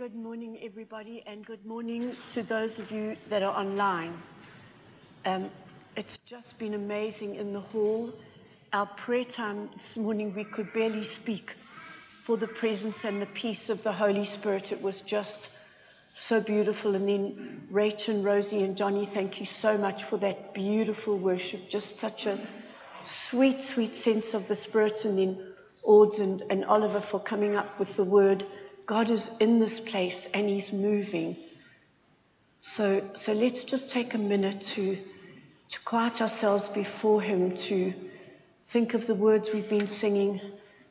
Good morning, everybody, and good morning to those of you that are online. Um, it's just been amazing in the hall. Our prayer time this morning, we could barely speak for the presence and the peace of the Holy Spirit. It was just so beautiful. And then Rach and Rosie and Johnny, thank you so much for that beautiful worship. Just such a sweet, sweet sense of the Spirit. And then Ords and, and Oliver for coming up with the word. God is in this place and He's moving. So, so let's just take a minute to, to quiet ourselves before Him, to think of the words we've been singing,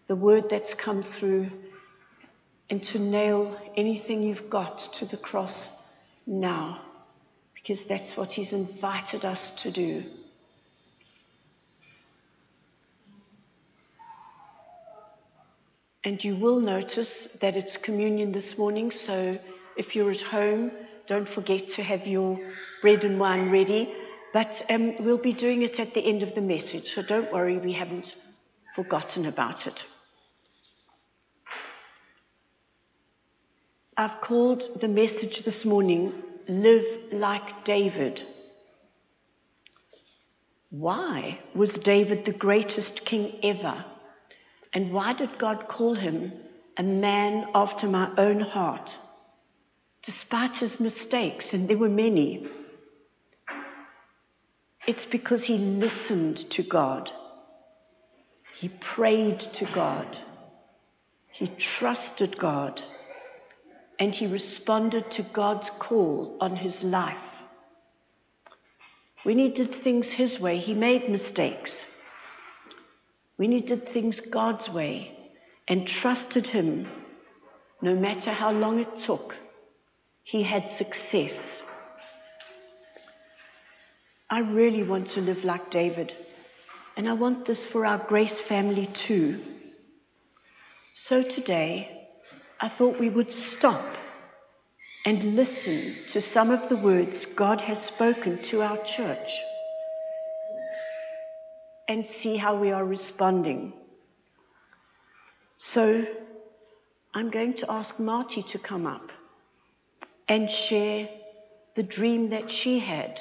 the word that's come through, and to nail anything you've got to the cross now, because that's what He's invited us to do. And you will notice that it's communion this morning, so if you're at home, don't forget to have your bread and wine ready. But um, we'll be doing it at the end of the message, so don't worry, we haven't forgotten about it. I've called the message this morning, Live Like David. Why was David the greatest king ever? And why did God call him a man after my own heart? Despite his mistakes, and there were many, it's because he listened to God. He prayed to God. He trusted God. And he responded to God's call on his life. When he did things his way, he made mistakes. When he did things God's way and trusted Him, no matter how long it took, he had success. I really want to live like David, and I want this for our grace family too. So today, I thought we would stop and listen to some of the words God has spoken to our church and see how we are responding. So I'm going to ask Marty to come up and share the dream that she had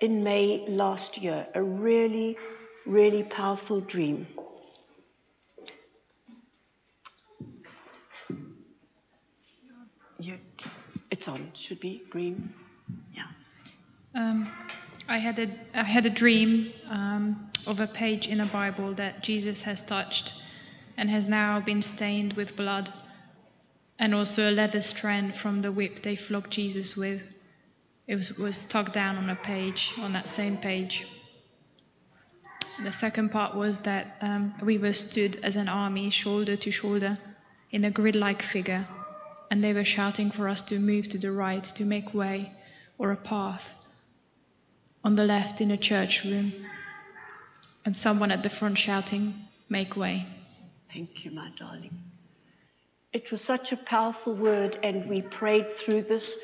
in May last year, a really, really powerful dream. It's on, should be green. Yeah. Um, I had a I had a dream um, of a page in a Bible that Jesus has touched and has now been stained with blood, and also a leather strand from the whip they flogged Jesus with. It was, was tucked down on a page, on that same page. The second part was that um, we were stood as an army, shoulder to shoulder, in a grid like figure, and they were shouting for us to move to the right, to make way, or a path on the left in a church room, and someone at the front shouting, Make way. Thank you, my darling. It was such a powerful word, and we prayed through this.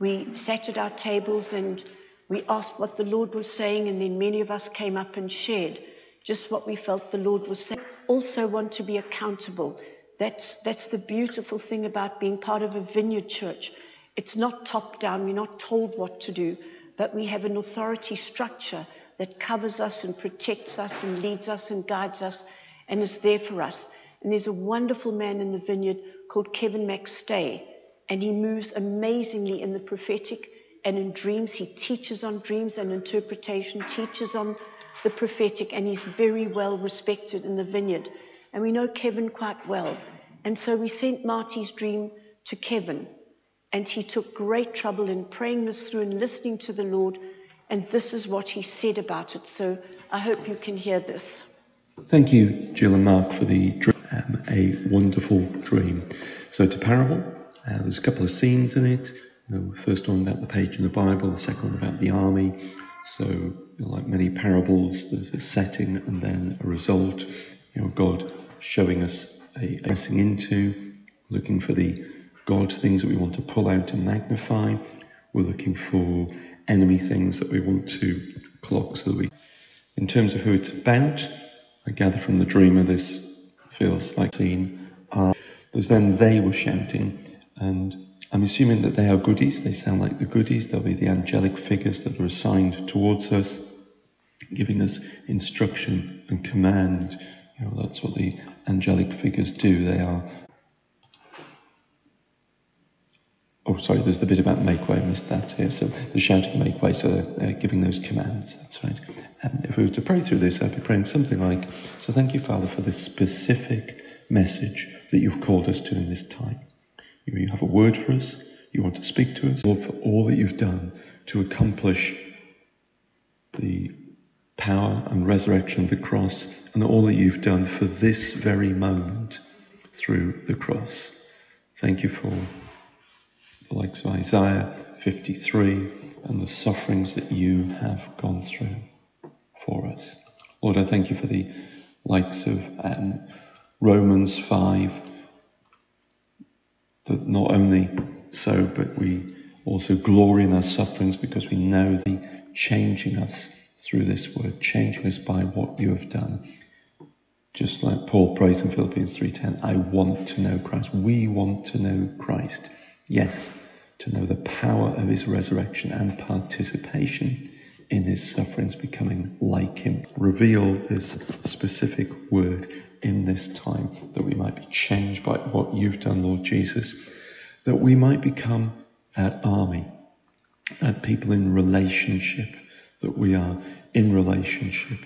We sat at our tables and we asked what the Lord was saying, and then many of us came up and shared just what we felt the Lord was saying. Also, want to be accountable. That's, that's the beautiful thing about being part of a vineyard church. It's not top down, we're not told what to do but we have an authority structure that covers us and protects us and leads us and guides us and is there for us. And there's a wonderful man in the vineyard called Kevin McStay, and he moves amazingly in the prophetic and in dreams. He teaches on dreams and interpretation, teaches on the prophetic, and he's very well respected in the vineyard. And we know Kevin quite well. And so we sent Marty's dream to Kevin. And he took great trouble in praying this through and listening to the Lord. And this is what he said about it. So I hope you can hear this. Thank you, Gill and Mark, for the dream. Um, a wonderful dream. So it's a parable. Uh, there's a couple of scenes in it. Know, first one about the page in the Bible, the second one about the army. So, like many parables, there's a setting and then a result. You know, God showing us a pressing into, looking for the God things that we want to pull out and magnify. We're looking for enemy things that we want to clock so that we. In terms of who it's about, I gather from the dreamer this feels like scene. Uh, there's then they were shouting, and I'm assuming that they are goodies. They sound like the goodies. They'll be the angelic figures that are assigned towards us, giving us instruction and command. You know, that's what the angelic figures do. They are. Oh, sorry, there's the bit about make way. I missed that here. So the shouting make way, so they're, they're giving those commands. That's right. And if we were to pray through this, I'd be praying something like So thank you, Father, for this specific message that you've called us to in this time. You have a word for us. You want to speak to us. Lord, for all that you've done to accomplish the power and resurrection of the cross and all that you've done for this very moment through the cross. Thank you for likes of Isaiah 53 and the sufferings that you have gone through for us. Lord, I thank you for the likes of um, Romans 5 that not only so, but we also glory in our sufferings because we know the changing us through this word, changing us by what you have done. Just like Paul prays in Philippians 3:10, I want to know Christ. We want to know Christ. Yes, to know the power of his resurrection and participation in his sufferings, becoming like him. Reveal this specific word in this time, that we might be changed by what you've done, Lord Jesus, that we might become that army, that people in relationship, that we are in relationship,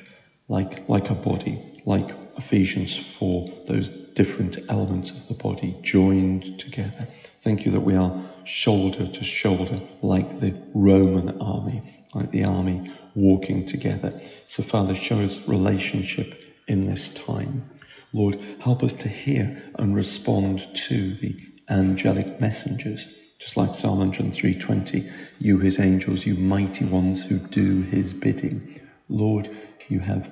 like, like a body, like Ephesians 4, those different elements of the body joined together. Thank you that we are shoulder to shoulder, like the Roman army, like the army walking together. So, Father, show us relationship in this time. Lord, help us to hear and respond to the angelic messengers. Just like Psalm 103:20, you his angels, you mighty ones who do his bidding. Lord, you have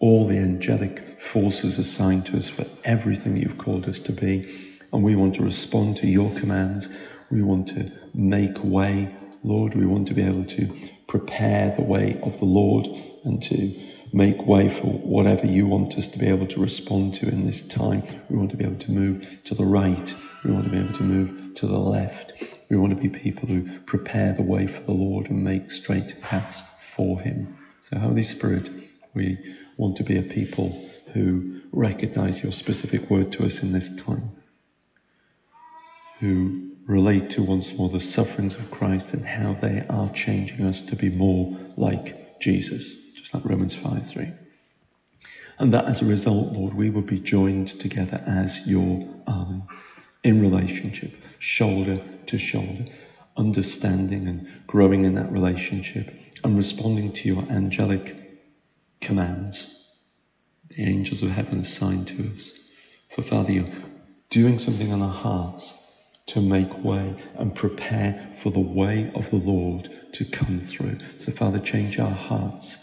all the angelic forces assigned to us for everything you've called us to be, and we want to respond to your commands. We want to make way, Lord. We want to be able to prepare the way of the Lord and to make way for whatever you want us to be able to respond to in this time. We want to be able to move to the right. We want to be able to move to the left. We want to be people who prepare the way for the Lord and make straight paths for Him. So, Holy Spirit, we want to be a people who recognize your specific word to us in this time, who relate to once more the sufferings of Christ and how they are changing us to be more like Jesus just like Romans 5 3. And that as a result, Lord, we would be joined together as your army in relationship, shoulder to shoulder, understanding and growing in that relationship and responding to your angelic commands. The angels of heaven assigned to us. For Father, you're doing something in our hearts to make way and prepare for the way of the Lord to come through. So, Father, change our hearts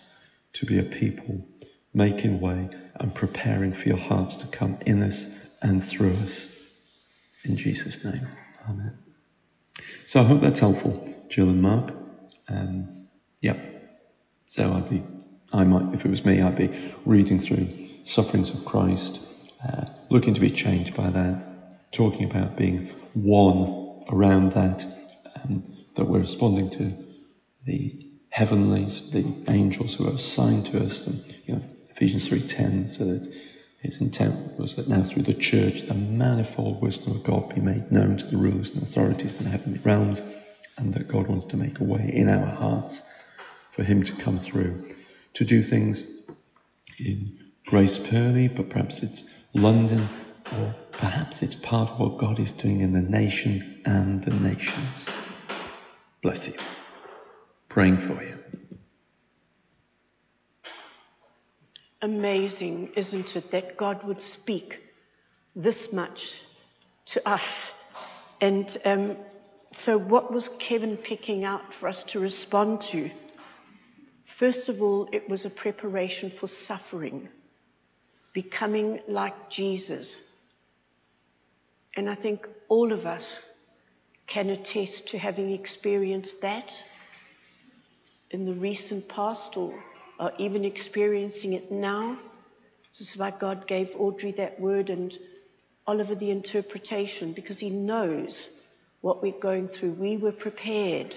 to be a people making way and preparing for your hearts to come in us and through us. In Jesus' name, Amen. So I hope that's helpful, Gill and Mark. Um, yeah. So I'd be, I might, if it was me, I'd be reading through sufferings of Christ, uh, looking to be changed by that, talking about being one around that, um, that we're responding to. The heavenlies, the angels who are assigned to us, and you know, Ephesians 3.10, so that his intent was that now through the church the manifold wisdom of God be made known to the rulers and authorities in the heavenly realms, and that God wants to make a way in our hearts for him to come through, to do things in Grace Purley, but perhaps it's London, or perhaps it's part of what God is doing in the nation and the nations. Bless you praying for you. Amazing, isn't it, that God would speak this much to us? And um, so, what was Kevin picking out for us to respond to? First of all, it was a preparation for suffering, becoming like Jesus. And I think all of us can attest to having experienced that in the recent past or even experiencing it now. This is why God gave Audrey that word and Oliver the interpretation, because he knows what we're going through. We were prepared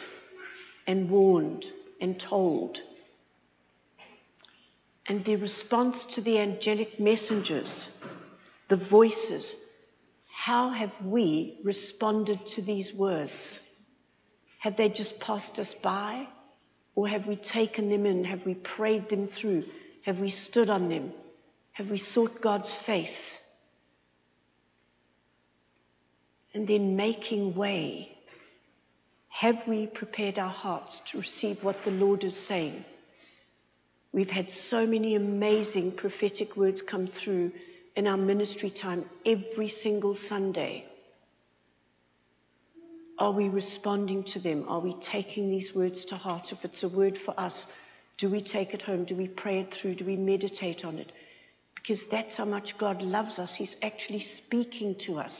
and warned and told. And the response to the angelic messengers, the voices, how have we responded to these words? Have they just passed us by? Or have we taken them in? Have we prayed them through? Have we stood on them? Have we sought God's face? And then making way. Have we prepared our hearts to receive what the Lord is saying? We've had so many amazing prophetic words come through in our ministry time every single Sunday. Are we responding to them? Are we taking these words to heart? If it's a word for us, do we take it home? Do we pray it through? Do we meditate on it? Because that's how much God loves us. He's actually speaking to us,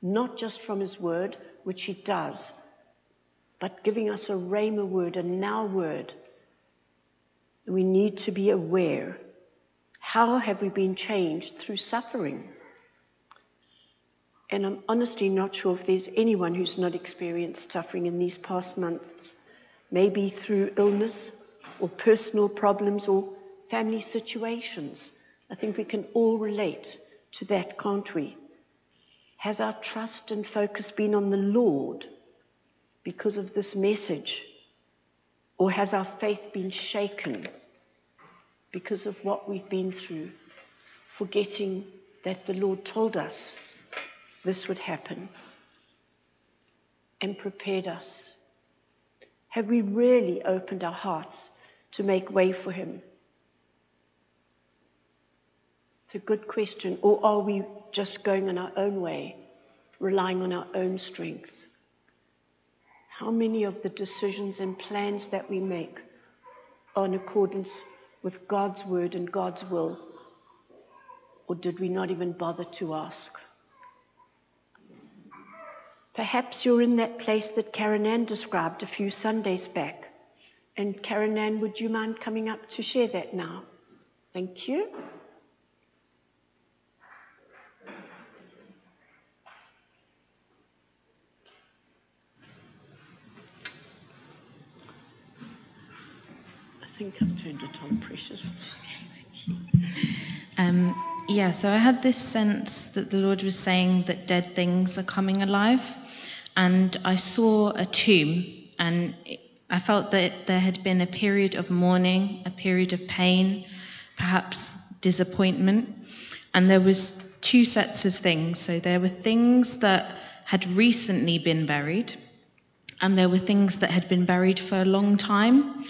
not just from His word, which He does, but giving us a rhema word, a now word. We need to be aware. How have we been changed through suffering? And I'm honestly not sure if there's anyone who's not experienced suffering in these past months, maybe through illness or personal problems or family situations. I think we can all relate to that, can't we? Has our trust and focus been on the Lord because of this message? Or has our faith been shaken because of what we've been through, forgetting that the Lord told us this would happen and prepared us? Have we really opened our hearts to make way for Him? It's a good question. Or are we just going in our own way, relying on our own strength? How many of the decisions and plans that we make are in accordance with God's word and God's will? Or did we not even bother to ask? Perhaps you're in that place that Karen Ann described a few Sundays back. And Karen Ann, would you mind coming up to share that now? Thank you. Think I've turned it on, Precious. Um, yeah, so I had this sense that the Lord was saying that dead things are coming alive and I saw a tomb, and I felt that there had been a period of mourning, a period of pain, perhaps disappointment, and there was two sets of things. So there were things that had recently been buried, and there were things that had been buried for a long time.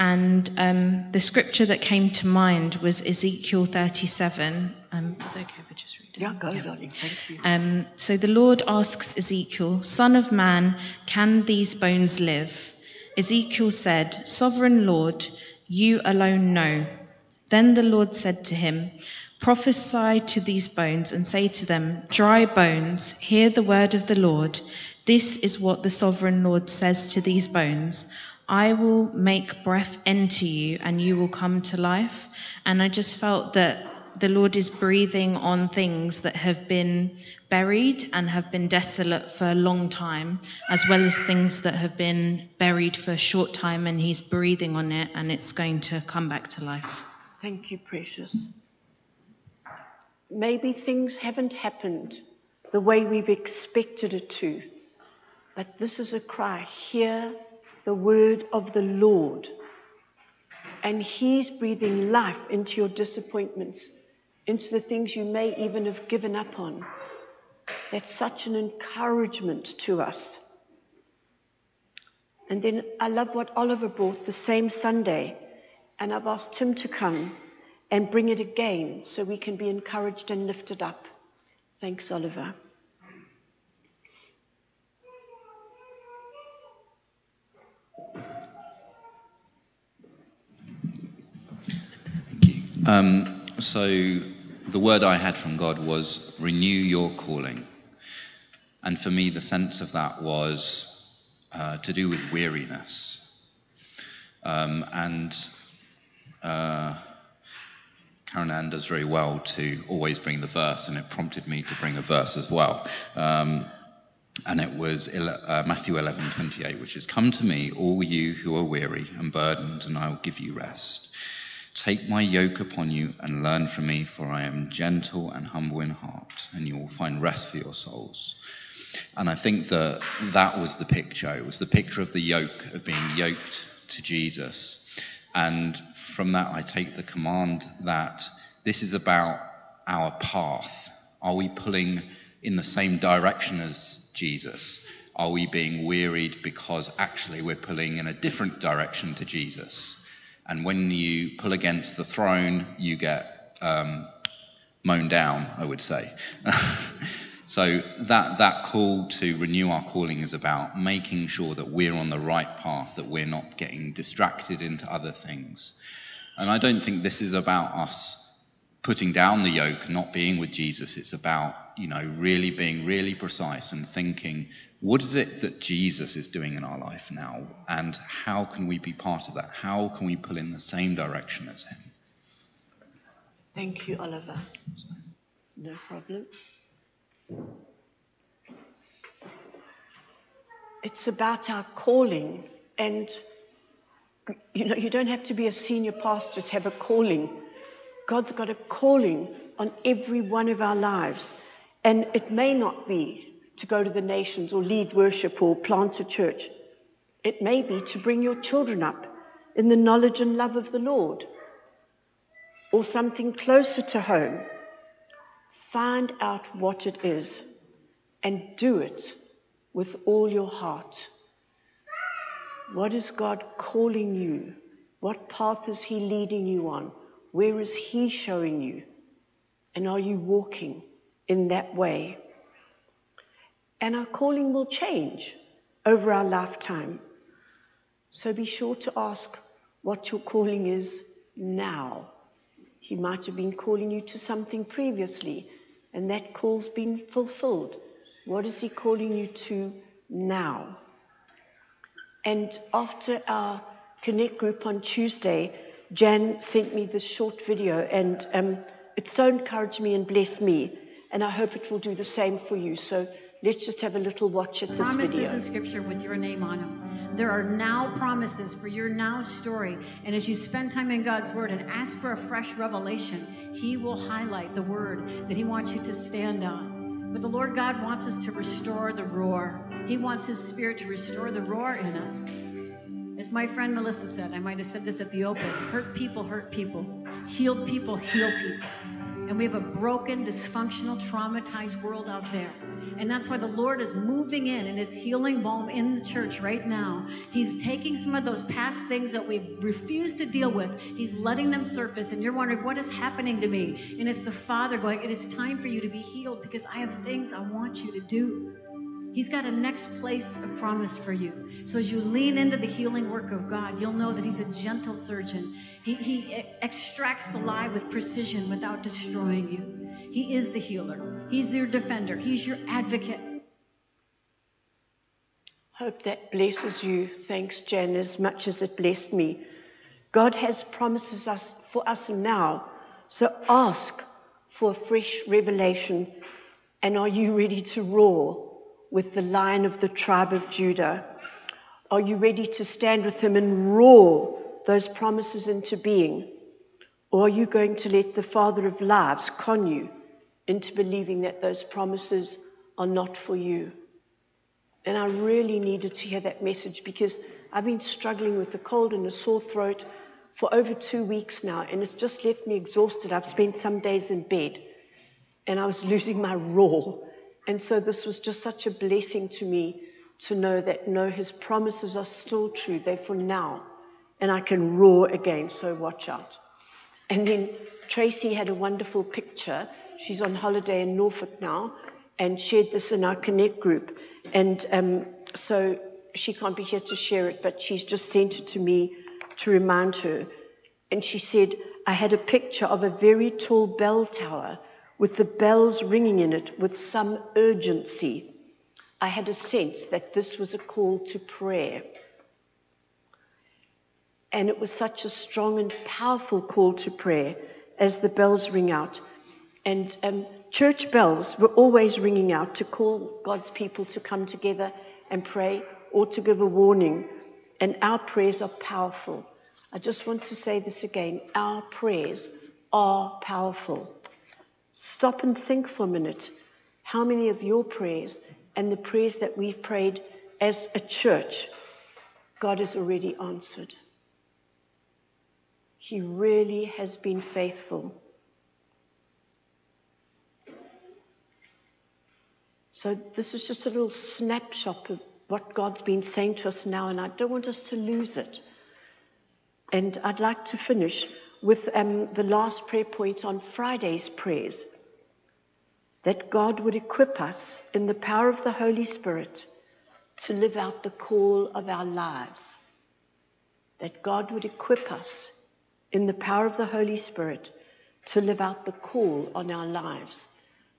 And um, the scripture that came to mind was Ezekiel 37. Um, is it okay if I just read it? Yeah, go, yeah. darling. Thank you. Um, so the Lord asks Ezekiel, Son of man, can these bones live? Ezekiel said, Sovereign Lord, you alone know. Then the Lord said to him, Prophesy to these bones and say to them, Dry bones, hear the word of the Lord. This is what the sovereign Lord says to these bones. I will make breath enter you and you will come to life. And I just felt that the Lord is breathing on things that have been buried and have been desolate for a long time, as well as things that have been buried for a short time, and He's breathing on it and it's going to come back to life. Thank you, precious. Maybe things haven't happened the way we've expected it to, but this is a cry. Hear the word of the Lord. And He's breathing life into your disappointments, into the things you may even have given up on. That's such an encouragement to us. And then I love what Oliver brought the same Sunday, and I've asked him to come and bring it again so we can be encouraged and lifted up. Thanks, Oliver. Um, so the word I had from God was renew your calling. And for me, the sense of that was uh, to do with weariness. Um, and uh, Karen Ann does very well to always bring the verse, and it prompted me to bring a verse as well. Um, and it was uh, Matthew 11:28, which is, "Come to me, all you who are weary and burdened, and I will give you rest. Take my yoke upon you and learn from me, for I am gentle and humble in heart, and you will find rest for your souls." And I think that that was the picture. It was the picture of the yoke of being yoked to Jesus. And from that, I take the command that this is about our path. Are we pulling in the same direction as Jesus? Are we being wearied because actually we're pulling in a different direction to Jesus? And when you pull against the throne, you get um, mown down, I would say. so that, that call to renew our calling is about making sure that we're on the right path, that we're not getting distracted into other things. And I don't think this is about us putting down the yoke, not being with Jesus. It's about, you know, really being really precise and thinking, what is it that Jesus is doing in our life now? And how can we be part of that? How can we pull in the same direction as him? Thank you, Oliver. No problem. It's about our calling. And, you know, you don't have to be a senior pastor to have a calling God's got a calling on every one of our lives. And it may not be to go to the nations or lead worship or plant a church. It may be to bring your children up in the knowledge and love of the Lord or something closer to home. Find out what it is and do it with all your heart. What is God calling you? What path is He leading you on? Where is He showing you? And are you walking in that way? And our calling will change over our lifetime. So be sure to ask what your calling is now. He might have been calling you to something previously, and that call's been fulfilled. What is He calling you to now? And after our Connect group on Tuesday, Jan sent me this short video, and um, it so encouraged me and blessed me. And I hope it will do the same for you. So let's just have a little watch at this promises video. Promises in Scripture with your name on them. There are now promises for your now story. And as you spend time in God's Word and ask for a fresh revelation, He will highlight the Word that He wants you to stand on. But the Lord God wants us to restore the roar. He wants His Spirit to restore the roar in us. As my friend Melissa said, I might have said this at the open hurt people hurt people, healed people heal people. And we have a broken, dysfunctional, traumatized world out there. And that's why the Lord is moving in and is healing balm in the church right now. He's taking some of those past things that we refuse to deal with, He's letting them surface. And you're wondering, what is happening to me? And it's the Father going, It is time for you to be healed because I have things I want you to do. He's got a next place of promise for you. So as you lean into the healing work of God, you'll know that He's a gentle surgeon. He, he extracts the lie with precision without destroying you. He is the healer, He's your defender, He's your advocate. Hope that blesses you. Thanks, Jan, as much as it blessed me. God has promises us for us now. So ask for a fresh revelation. And are you ready to roar? With the lion of the tribe of Judah? Are you ready to stand with him and roar those promises into being? Or are you going to let the father of lives con you into believing that those promises are not for you? And I really needed to hear that message because I've been struggling with a cold and a sore throat for over two weeks now, and it's just left me exhausted. I've spent some days in bed, and I was losing my roar. And so this was just such a blessing to me to know that no, his promises are still true. They're for now. And I can roar again, so watch out. And then Tracy had a wonderful picture. She's on holiday in Norfolk now and shared this in our Connect group. And um, so she can't be here to share it, but she's just sent it to me to remind her. And she said, I had a picture of a very tall bell tower with the bells ringing in it with some urgency. I had a sense that this was a call to prayer. And it was such a strong and powerful call to prayer as the bells ring out. And um, church bells were always ringing out to call God's people to come together and pray or to give a warning. And our prayers are powerful. I just want to say this again our prayers are powerful. Stop and think for a minute how many of your prayers and the prayers that we've prayed as a church, God has already answered. He really has been faithful. So, this is just a little snapshot of what God's been saying to us now, and I don't want us to lose it. And I'd like to finish with um, the last prayer point on Friday's prayers that God would equip us in the power of the Holy Spirit to live out the call of our lives. That God would equip us in the power of the Holy Spirit to live out the call on our lives.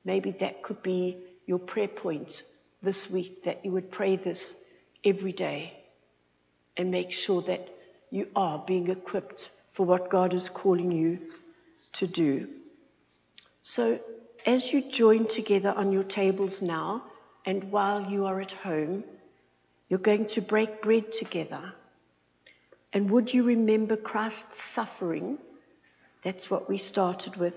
Maybe that could be your prayer point this week that you would pray this every day and make sure that you are being equipped for what God is calling you to do. So, as you join together on your tables now, and while you are at home, you're going to break bread together. And would you remember Christ's suffering? That's what we started with.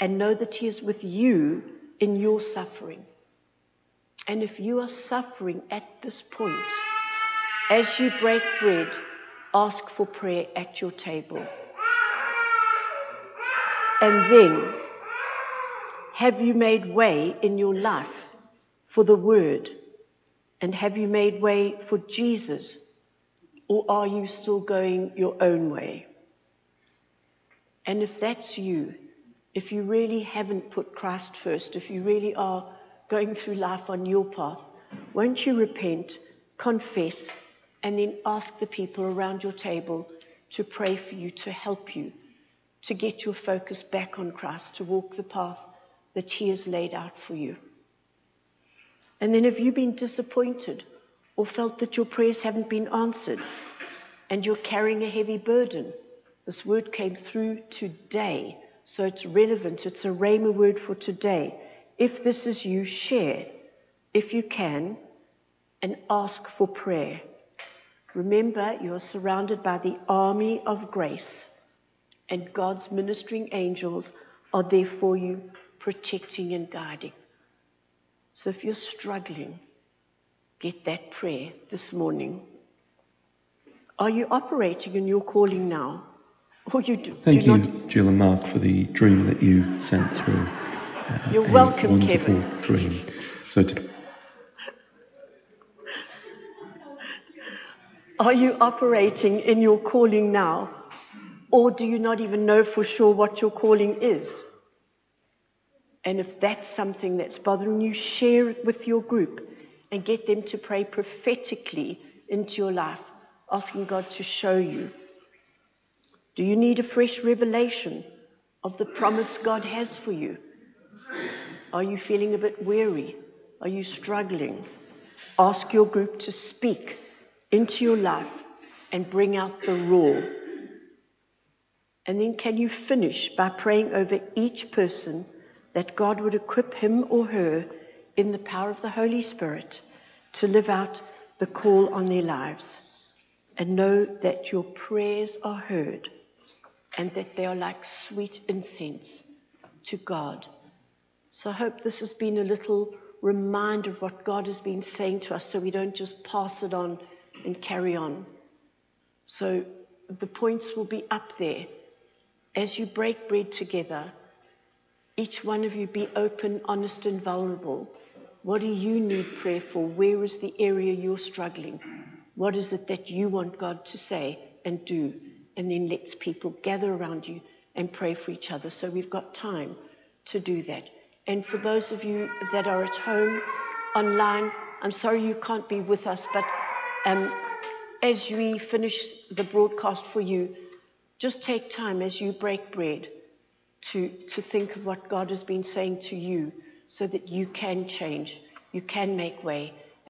And know that He is with you in your suffering. And if you are suffering at this point, as you break bread, ask for prayer at your table. And then, have you made way in your life for the Word? And have you made way for Jesus? Or are you still going your own way? And if that's you, if you really haven't put Christ first, if you really are going through life on your path, won't you repent, confess, and then ask the people around your table to pray for you, to help you, to get your focus back on Christ, to walk the path that He has laid out for you? And then have you been disappointed or felt that your prayers haven't been answered and you're carrying a heavy burden? This word came through today, so it's relevant. It's a Rhema word for today. If this is you, share, if you can, and ask for prayer. Remember, you are surrounded by the army of grace, and God's ministering angels are there for you, protecting and guiding. So if you're struggling, get that prayer this morning. Are you operating in your calling now? Or you do, Thank do you, not Gill and Mark, for the dream that you sent through. Uh, You're welcome, wonderful Kevin. dream. So to Are you operating in your calling now? Or do you not even know for sure what your calling is? And if that's something that's bothering you, share it with your group and get them to pray prophetically into your life, asking God to show you. Do you need a fresh revelation of the promise God has for you? Are you feeling a bit weary? Are you struggling? Ask your group to speak into your life and bring out the roar. And then can you finish by praying over each person that God would equip him or her in the power of the Holy Spirit to live out the call on their lives and know that your prayers are heard and that they are like sweet incense to God. So I hope this has been a little reminder of what God has been saying to us so we don't just pass it on and carry on. So the points will be up there. As you break bread together, each one of you be open, honest, and vulnerable. What do you need prayer for? Where is the area you're struggling? What is it that you want God to say and do? And then let's people gather around you and pray for each other. So we've got time to do that. And for those of you that are at home, online, I'm sorry you can't be with us, but um, as we finish the broadcast for you, just take time as you break bread to, to think of what God has been saying to you so that you can change, you can make way,